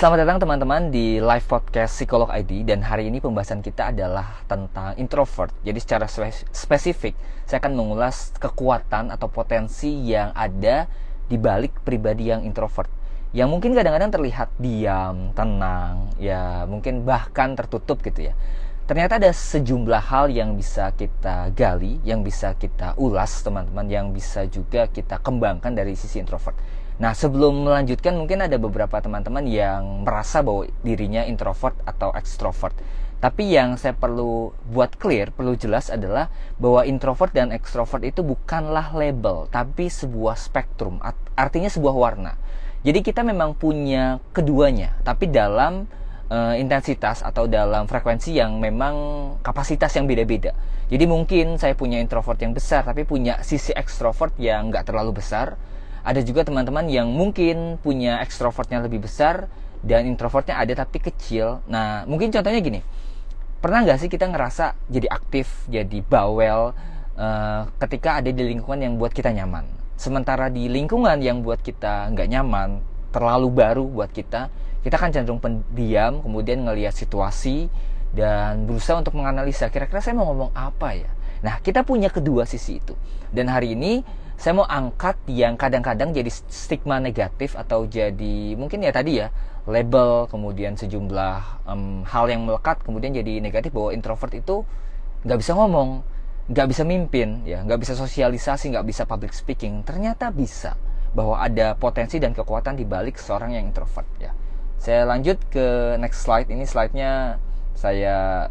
Selamat datang teman-teman di live podcast Psikolog ID dan hari ini pembahasan kita adalah tentang introvert. Jadi secara spesifik saya akan mengulas kekuatan atau potensi yang ada di balik pribadi yang introvert. Yang mungkin kadang-kadang terlihat diam, tenang, ya mungkin bahkan tertutup gitu ya. Ternyata ada sejumlah hal yang bisa kita gali, yang bisa kita ulas teman-teman, yang bisa juga kita kembangkan dari sisi introvert. Nah, sebelum melanjutkan mungkin ada beberapa teman-teman yang merasa bahwa dirinya introvert atau extrovert. Tapi yang saya perlu buat clear, perlu jelas adalah bahwa introvert dan extrovert itu bukanlah label, tapi sebuah spektrum, artinya sebuah warna. Jadi kita memang punya keduanya, tapi dalam uh, intensitas atau dalam frekuensi yang memang kapasitas yang beda-beda. Jadi mungkin saya punya introvert yang besar, tapi punya sisi extrovert yang nggak terlalu besar ada juga teman-teman yang mungkin punya ekstrovertnya lebih besar dan introvertnya ada tapi kecil. Nah mungkin contohnya gini. Pernah nggak sih kita ngerasa jadi aktif jadi bawel uh, ketika ada di lingkungan yang buat kita nyaman? Sementara di lingkungan yang buat kita nggak nyaman terlalu baru buat kita kita kan cenderung pendiam kemudian ngelihat situasi dan berusaha untuk menganalisa kira-kira saya mau ngomong apa ya. Nah kita punya kedua sisi itu. Dan hari ini saya mau angkat yang kadang-kadang jadi stigma negatif atau jadi mungkin ya tadi ya label kemudian sejumlah um, hal yang melekat kemudian jadi negatif bahwa introvert itu nggak bisa ngomong nggak bisa mimpin ya nggak bisa sosialisasi nggak bisa public speaking. Ternyata bisa bahwa ada potensi dan kekuatan di balik seorang yang introvert ya. Saya lanjut ke next slide. Ini slide-nya saya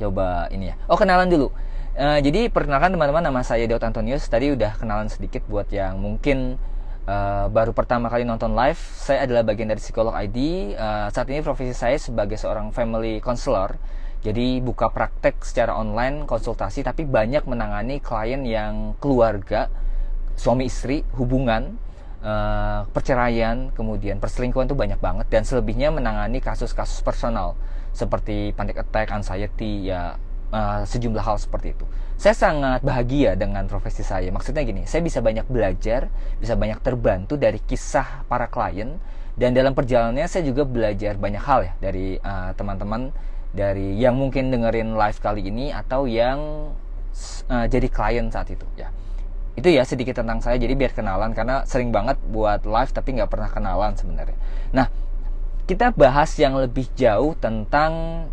coba ini ya. Oh kenalan dulu Uh, jadi perkenalkan teman-teman nama saya Daud Antonius. Tadi udah kenalan sedikit buat yang mungkin uh, baru pertama kali nonton live. Saya adalah bagian dari psikolog ID. Uh, eh, saat ini profesi saya sebagai seorang family counselor. Jadi buka praktek secara online konsultasi, tapi banyak menangani klien yang keluarga, suami istri, hubungan, uh, perceraian, kemudian perselingkuhan itu banyak banget. Dan selebihnya menangani kasus-kasus personal seperti panic attack, anxiety, ya uh, sejumlah hal seperti itu. Saya sangat bahagia dengan profesi saya. Maksudnya gini, saya bisa banyak belajar, bisa banyak terbantu dari kisah para klien dan dalam perjalanannya saya juga belajar banyak hal ya dari uh, teman-teman dari yang mungkin dengerin live kali ini atau yang uh, jadi klien saat itu ya. Itu ya sedikit tentang saya jadi biar kenalan karena sering banget buat live tapi nggak pernah kenalan sebenarnya. Nah, kita bahas yang lebih jauh tentang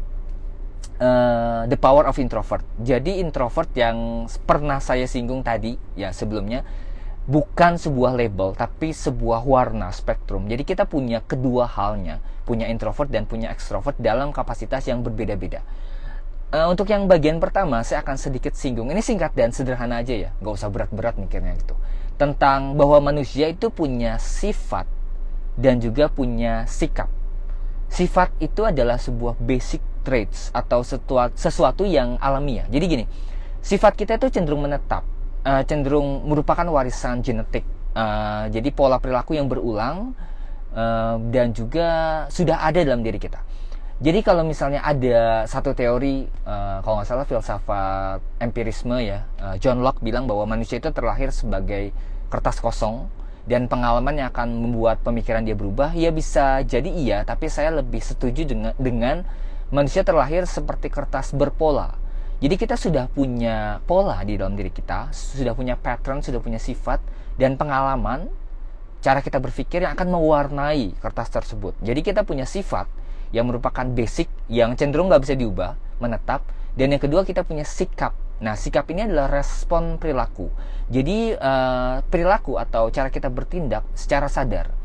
uh, the power of introvert. Jadi introvert yang pernah saya singgung tadi ya sebelumnya bukan sebuah label tapi sebuah warna spektrum. Jadi kita punya kedua halnya, punya introvert dan punya extrovert dalam kapasitas yang berbeda-beda. Uh, untuk yang bagian pertama saya akan sedikit singgung. Ini singkat dan sederhana aja ya, nggak usah berat-berat mikirnya itu. Tentang bahwa manusia itu punya sifat dan juga punya sikap. Sifat itu adalah sebuah basic traits atau sesuatu yang alamiah. Jadi gini, sifat kita itu cenderung menetap, uh, cenderung merupakan warisan genetik. Uh, jadi pola perilaku yang berulang uh, dan juga sudah ada dalam diri kita. Jadi kalau misalnya ada satu teori, uh, kalau nggak salah filsafat empirisme ya, uh, John Locke bilang bahwa manusia itu terlahir sebagai kertas kosong dan pengalaman yang akan membuat pemikiran dia berubah, ya bisa jadi iya, tapi saya lebih setuju dengan, dengan manusia terlahir seperti kertas berpola. Jadi kita sudah punya pola di dalam diri kita, sudah punya pattern, sudah punya sifat dan pengalaman cara kita berpikir yang akan mewarnai kertas tersebut. Jadi kita punya sifat yang merupakan basic yang cenderung nggak bisa diubah, menetap. Dan yang kedua kita punya sikap. Nah sikap ini adalah respon perilaku. Jadi uh, perilaku atau cara kita bertindak secara sadar.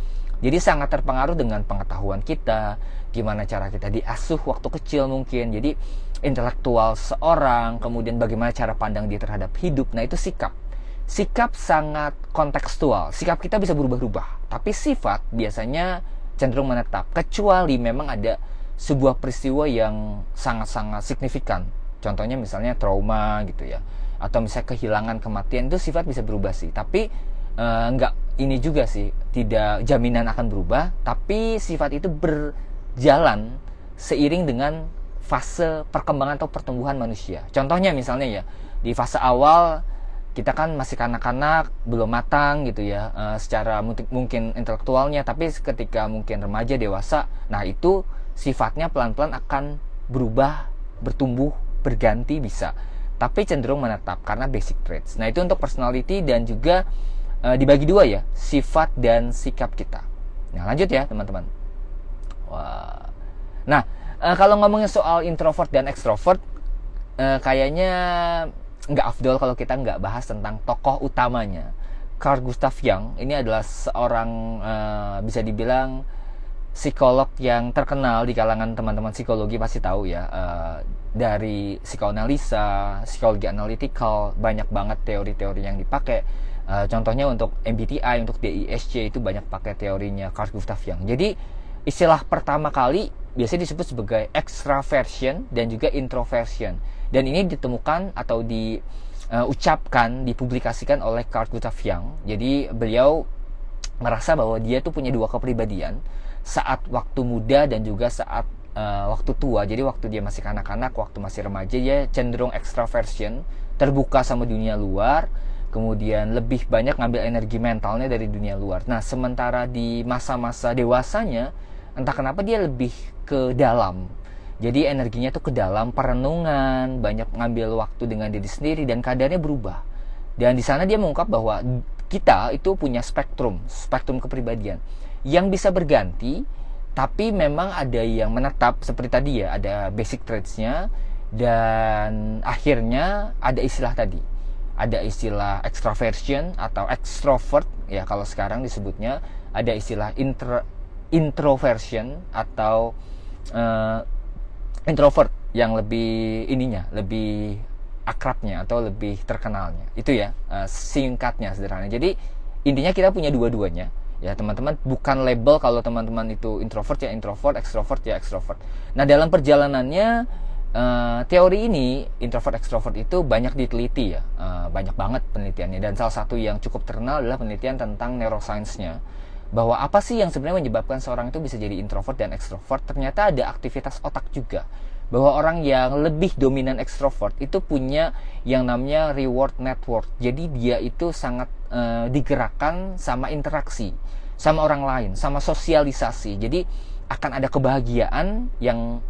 Jadi sangat terpengaruh dengan pengetahuan kita, gimana cara kita diasuh waktu kecil mungkin. Jadi intelektual seorang kemudian bagaimana cara pandang dia terhadap hidup. Nah itu sikap. Sikap sangat kontekstual. Sikap kita bisa berubah-ubah tapi sifat biasanya cenderung menetap kecuali memang ada sebuah peristiwa yang sangat-sangat signifikan. Contohnya misalnya trauma gitu ya atau misalnya kehilangan kematian itu sifat bisa berubah sih. Tapi uh, nggak ini juga sih tidak jaminan akan berubah tapi sifat itu ber jalan seiring dengan fase perkembangan atau pertumbuhan manusia. Contohnya misalnya ya, di fase awal kita kan masih kanak-kanak belum matang gitu ya uh, secara mungkin intelektualnya tapi ketika mungkin remaja dewasa nah itu sifatnya pelan-pelan akan berubah bertumbuh berganti bisa. Tapi cenderung menetap karena basic traits. Nah itu untuk personality dan juga uh, dibagi dua ya sifat dan sikap kita. Nah lanjut ya teman-teman wah nah uh, kalau ngomongin soal introvert dan extrovert uh, kayaknya nggak afdol kalau kita nggak bahas tentang tokoh utamanya. Carl Gustav Jung ini adalah seorang uh, bisa dibilang psikolog yang terkenal di kalangan teman-teman psikologi pasti tahu ya uh, dari psikoanalisa, psikologi analytical banyak banget teori-teori yang dipakai. Uh, contohnya untuk MBTI, untuk DISC itu banyak pakai teorinya Carl Gustav Jung. Jadi istilah pertama kali biasanya disebut sebagai extraversion dan juga introversion. Dan ini ditemukan atau diucapkan uh, dipublikasikan oleh Carl Gustav Jung. Jadi beliau merasa bahwa dia tuh punya dua kepribadian saat waktu muda dan juga saat uh, waktu tua. Jadi waktu dia masih kanak-kanak waktu masih remaja dia cenderung extraversion terbuka sama dunia luar kemudian lebih banyak ngambil energi mentalnya dari dunia luar. Nah sementara di masa-masa dewasanya entah kenapa dia lebih ke dalam jadi energinya tuh ke dalam perenungan, banyak ngambil waktu dengan diri sendiri dan kadarnya berubah. Dan di sana dia mengungkap bahwa kita itu punya spektrum, spektrum kepribadian yang bisa berganti, tapi memang ada yang menetap seperti tadi ya, ada basic traitsnya dan akhirnya ada istilah tadi. Ada istilah extraversion atau extrovert ya kalau sekarang disebutnya, ada istilah intro, introversion atau uh, introvert yang lebih ininya lebih akrabnya atau lebih terkenalnya. Itu ya uh, singkatnya sederhana. Jadi intinya kita punya dua-duanya. Ya teman-teman bukan label kalau teman-teman itu introvert ya introvert extrovert ya extrovert. Nah dalam perjalanannya uh, teori ini introvert extrovert itu banyak diteliti ya. Uh, banyak banget penelitiannya. Dan salah satu yang cukup terkenal adalah penelitian tentang neuroscience-nya bahwa apa sih yang sebenarnya menyebabkan seorang itu bisa jadi introvert dan extrovert? Ternyata ada aktivitas otak juga. Bahwa orang yang lebih dominan extrovert itu punya yang namanya reward network. Jadi dia itu sangat uh, digerakkan sama interaksi sama orang lain sama sosialisasi. Jadi akan ada kebahagiaan yang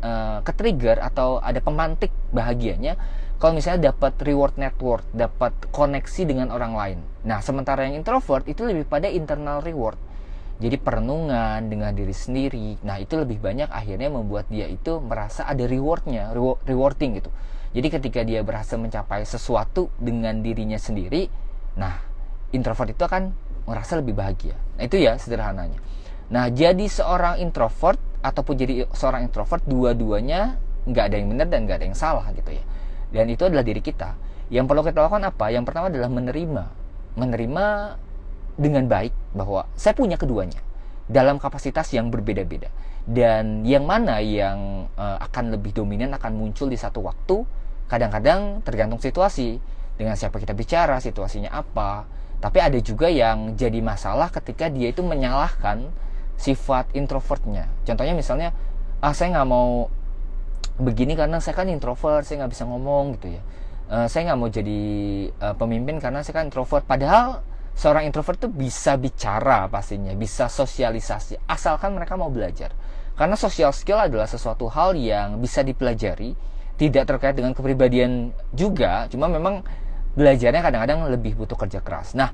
uh, ke-trigger atau ada pemantik bahagianya kalau misalnya dapat reward network, dapat koneksi dengan orang lain. Nah, sementara yang introvert itu lebih pada internal reward. Jadi perenungan dengan diri sendiri. Nah, itu lebih banyak akhirnya membuat dia itu merasa ada rewardnya, rewarding gitu. Jadi ketika dia berhasil mencapai sesuatu dengan dirinya sendiri, nah introvert itu akan merasa lebih bahagia. Nah, itu ya sederhananya. Nah, jadi seorang introvert ataupun jadi seorang introvert dua-duanya nggak ada yang benar dan nggak ada yang salah gitu ya dan itu adalah diri kita. Yang perlu kita lakukan apa? Yang pertama adalah menerima. Menerima dengan baik bahwa saya punya keduanya dalam kapasitas yang berbeda-beda. Dan yang mana yang uh, akan lebih dominan akan muncul di satu waktu kadang-kadang tergantung situasi. Dengan siapa kita bicara situasinya apa. Tapi ada juga yang jadi masalah ketika dia itu menyalahkan sifat introvertnya. Contohnya misalnya ah saya nggak mau begini karena saya kan introvert saya nggak bisa ngomong gitu ya. Uh, saya nggak mau jadi uh, pemimpin karena saya kan introvert. Padahal seorang introvert tuh bisa bicara pastinya bisa sosialisasi asalkan mereka mau belajar. Karena social skill adalah sesuatu hal yang bisa dipelajari tidak terkait dengan kepribadian juga cuma memang belajarnya kadang-kadang lebih butuh kerja keras. Nah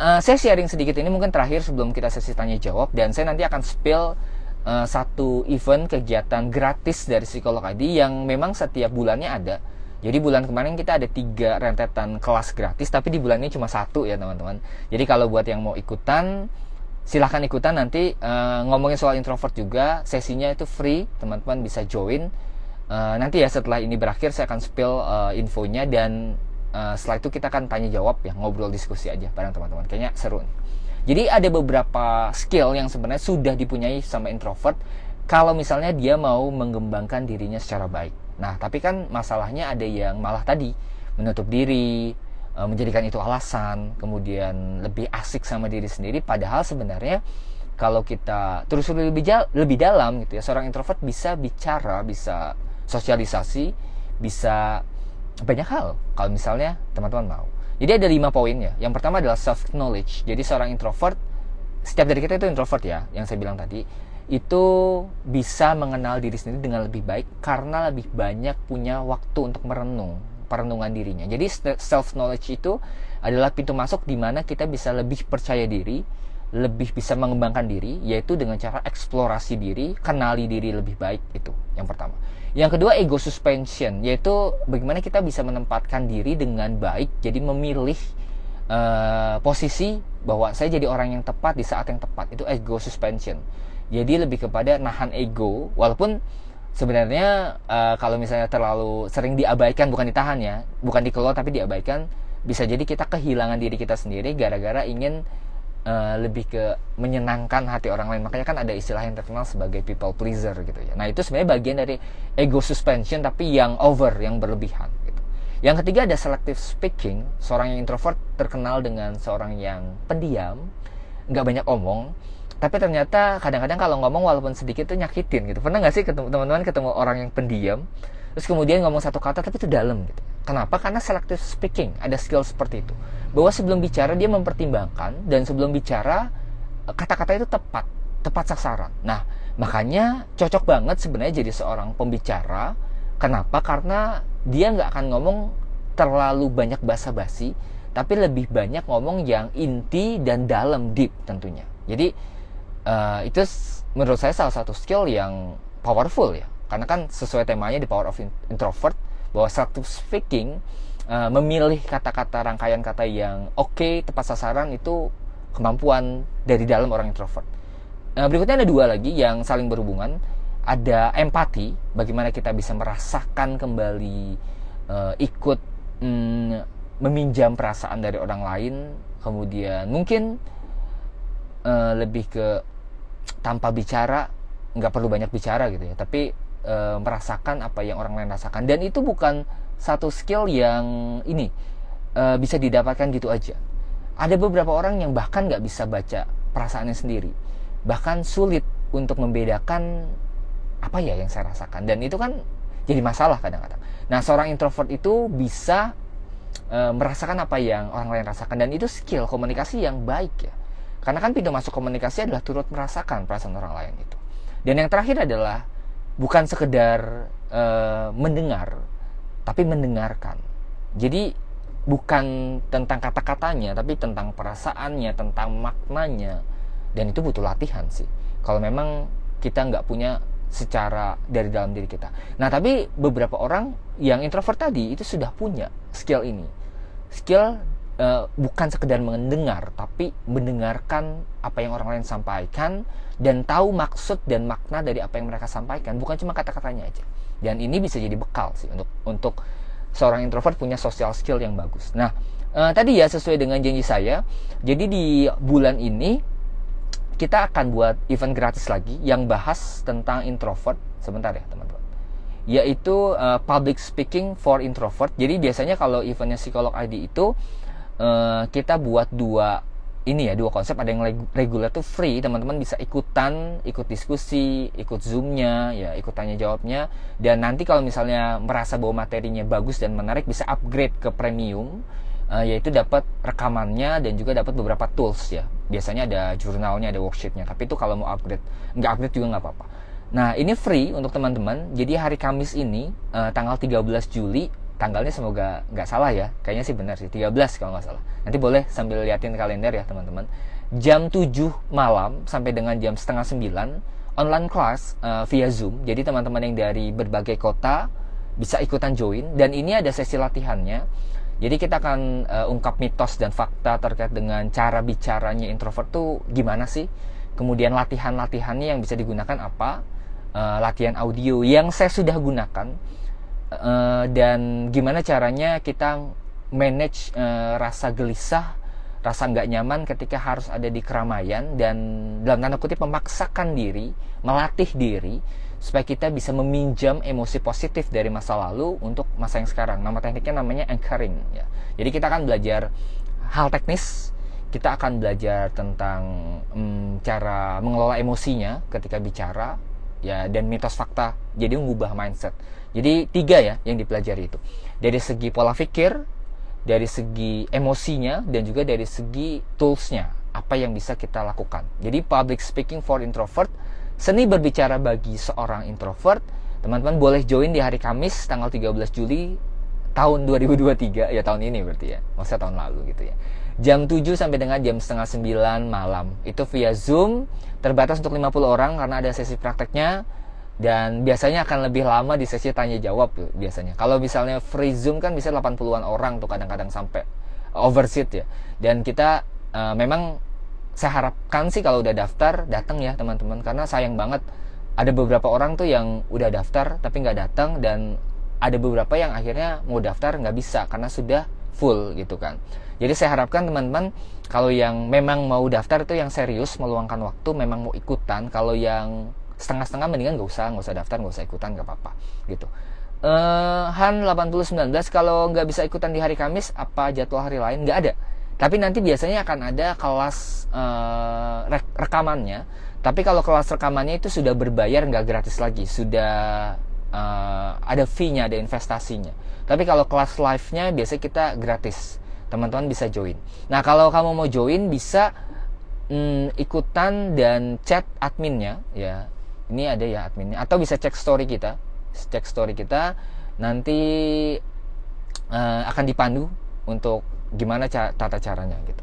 uh, saya sharing sedikit ini mungkin terakhir sebelum kita sesi tanya jawab dan saya nanti akan spill uh, satu event kegiatan gratis dari psikolog ID yang memang setiap bulannya ada. Jadi bulan kemarin kita ada tiga rentetan kelas gratis, tapi di bulan ini cuma satu ya teman-teman. Jadi kalau buat yang mau ikutan, silahkan ikutan nanti uh, ngomongin soal introvert juga, sesinya itu free, teman-teman bisa join. Uh, nanti ya setelah ini berakhir saya akan spill uh, infonya dan uh, setelah itu kita akan tanya jawab ya ngobrol diskusi aja bareng teman-teman. Kayaknya seru. Nih. Jadi ada beberapa skill yang sebenarnya sudah dipunyai sama introvert kalau misalnya dia mau mengembangkan dirinya secara baik. Nah, tapi kan masalahnya ada yang malah tadi menutup diri, e, menjadikan itu alasan, kemudian lebih asik sama diri sendiri padahal sebenarnya kalau kita terus lebih lebih dalam gitu ya, seorang introvert bisa bicara, bisa sosialisasi, bisa banyak hal kalau misalnya teman-teman mau. Jadi ada lima poin ya. Yang pertama adalah self knowledge. Jadi seorang introvert, setiap dari kita itu introvert ya, yang saya bilang tadi, itu bisa mengenal diri sendiri dengan lebih baik karena lebih banyak punya waktu untuk merenung, perenungan dirinya. Jadi self knowledge itu adalah pintu masuk di mana kita bisa lebih percaya diri, lebih bisa mengembangkan diri, yaitu dengan cara eksplorasi diri, kenali diri lebih baik itu yang pertama. Yang kedua ego suspension, yaitu bagaimana kita bisa menempatkan diri dengan baik, jadi memilih uh, posisi bahwa saya jadi orang yang tepat di saat yang tepat itu ego suspension. Jadi lebih kepada nahan ego, walaupun sebenarnya uh, kalau misalnya terlalu sering diabaikan bukan ditahan ya, bukan dikeluar tapi diabaikan, bisa jadi kita kehilangan diri kita sendiri gara-gara ingin uh, lebih ke menyenangkan hati orang lain. Makanya kan ada istilah yang terkenal sebagai people pleaser gitu ya. Nah itu sebenarnya bagian dari ego suspension tapi yang over yang berlebihan gitu. Yang ketiga ada selective speaking. Seorang yang introvert terkenal dengan seorang yang pendiam nggak banyak omong. Tapi ternyata kadang-kadang kalau ngomong walaupun sedikit tuh nyakitin gitu. Pernah nggak sih ketemu teman-teman ketemu orang yang pendiam terus kemudian ngomong satu kata tapi itu dalam gitu kenapa karena selective speaking ada skill seperti itu bahwa sebelum bicara dia mempertimbangkan dan sebelum bicara kata-kata itu tepat, tepat sasaran. Nah, makanya cocok banget sebenarnya jadi seorang pembicara. Kenapa? Karena dia nggak akan ngomong terlalu banyak basa-basi, tapi lebih banyak ngomong yang inti dan dalam deep tentunya. Jadi uh, itu menurut saya salah satu skill yang powerful ya, karena kan sesuai temanya di Power of Introvert bahwa satu speaking uh, memilih kata-kata rangkaian kata yang oke okay, tepat sasaran itu kemampuan dari dalam orang introvert. Nah, berikutnya ada dua lagi yang saling berhubungan. Ada empati, bagaimana kita bisa merasakan kembali uh, ikut mm, meminjam perasaan dari orang lain, kemudian mungkin uh, lebih ke tanpa bicara, nggak perlu banyak bicara gitu ya, tapi uh, merasakan apa yang orang lain rasakan. Dan itu bukan satu skill yang ini uh, bisa didapatkan gitu aja. Ada beberapa orang yang bahkan nggak bisa baca perasaannya sendiri, bahkan sulit untuk membedakan apa ya yang saya rasakan dan itu kan jadi masalah kadang-kadang. Nah seorang introvert itu bisa uh, merasakan apa yang orang lain rasakan dan itu skill komunikasi yang baik ya. Karena kan pintu masuk komunikasi adalah turut merasakan perasaan orang lain itu. Dan yang terakhir adalah bukan sekedar uh, mendengar, tapi mendengarkan. Jadi bukan tentang kata-katanya, tapi tentang perasaannya, tentang maknanya, dan itu butuh latihan sih. Kalau memang kita nggak punya secara dari dalam diri kita. Nah, tapi beberapa orang yang introvert tadi itu sudah punya skill ini. Skill uh, bukan sekedar mendengar, tapi mendengarkan apa yang orang lain sampaikan dan tahu maksud dan makna dari apa yang mereka sampaikan, bukan cuma kata-katanya aja dan ini bisa jadi bekal sih untuk untuk seorang introvert punya social skill yang bagus. Nah, uh, tadi ya sesuai dengan janji saya, jadi di bulan ini kita akan buat event gratis lagi yang bahas tentang introvert. Sebentar ya, teman-teman. Yaitu uh, public speaking for introvert. Jadi biasanya kalau eventnya psikolog ID itu uh, kita buat dua ini ya dua konsep. Ada yang reguler tuh free teman-teman bisa ikutan ikut diskusi ikut zoomnya ya ikut tanya jawabnya. Dan nanti kalau misalnya merasa bahwa materinya bagus dan menarik bisa upgrade ke premium uh, yaitu dapat rekamannya dan juga dapat beberapa tools ya. Biasanya ada jurnalnya ada worksheetnya. Tapi itu kalau mau upgrade nggak upgrade juga nggak apa-apa. Nah ini free untuk teman-teman. Jadi hari Kamis ini uh, tanggal 13 Juli tanggalnya semoga nggak salah ya. Kayaknya sih benar sih 13 kalau nggak salah. Nanti boleh sambil liatin kalender ya teman-teman. Jam 7 malam sampai dengan jam setengah 9 online class uh, via zoom. Jadi teman-teman yang dari berbagai kota bisa ikutan join. Dan ini ada sesi latihannya. Jadi kita akan uh, ungkap mitos dan fakta terkait dengan cara bicaranya introvert tuh gimana sih? Kemudian latihan-latihannya yang bisa digunakan apa? Uh, latihan audio yang saya sudah gunakan uh, dan gimana caranya kita manage uh, rasa gelisah rasa nggak nyaman ketika harus ada di keramaian dan dalam tanda kutip memaksakan diri melatih diri supaya kita bisa meminjam emosi positif dari masa lalu untuk masa yang sekarang. Nama tekniknya namanya anchoring ya. Jadi kita akan belajar hal teknis kita akan belajar tentang um, cara mengelola emosinya ketika bicara ya dan mitos fakta jadi mengubah mindset jadi tiga ya yang dipelajari itu dari segi pola pikir dari segi emosinya dan juga dari segi toolsnya apa yang bisa kita lakukan. Jadi public speaking for introvert, seni berbicara bagi seorang introvert, teman-teman boleh join di hari Kamis tanggal 13 Juli tahun 2023 ya tahun ini berarti ya, maksudnya tahun lalu gitu ya. Jam 7 sampai dengan jam setengah 9 malam. Itu via Zoom, terbatas untuk 50 orang karena ada sesi prakteknya dan biasanya akan lebih lama di sesi tanya jawab biasanya. Kalau misalnya free Zoom kan bisa 80-an orang tuh kadang-kadang sampai overseat ya. Dan kita uh, memang saya harapkan sih kalau udah daftar datang ya teman-teman karena sayang banget ada beberapa orang tuh yang udah daftar tapi nggak datang dan ada beberapa yang akhirnya mau daftar nggak bisa karena sudah full gitu kan jadi saya harapkan teman-teman kalau yang memang mau daftar itu yang serius meluangkan waktu memang mau ikutan kalau yang setengah-setengah mendingan nggak usah nggak usah daftar nggak usah ikutan nggak apa-apa gitu uh, Han 8019 kalau nggak bisa ikutan di hari Kamis apa jadwal hari lain nggak ada tapi nanti biasanya akan ada kelas uh, rekamannya. Tapi kalau kelas rekamannya itu sudah berbayar nggak gratis lagi, sudah uh, ada fee-nya, ada investasinya. Tapi kalau kelas live-nya biasanya kita gratis. Teman-teman bisa join. Nah, kalau kamu mau join bisa mm, ikutan dan chat adminnya ya. Ini ada ya adminnya. Atau bisa cek story kita. Cek story kita. Nanti uh, akan dipandu untuk gimana tata caranya gitu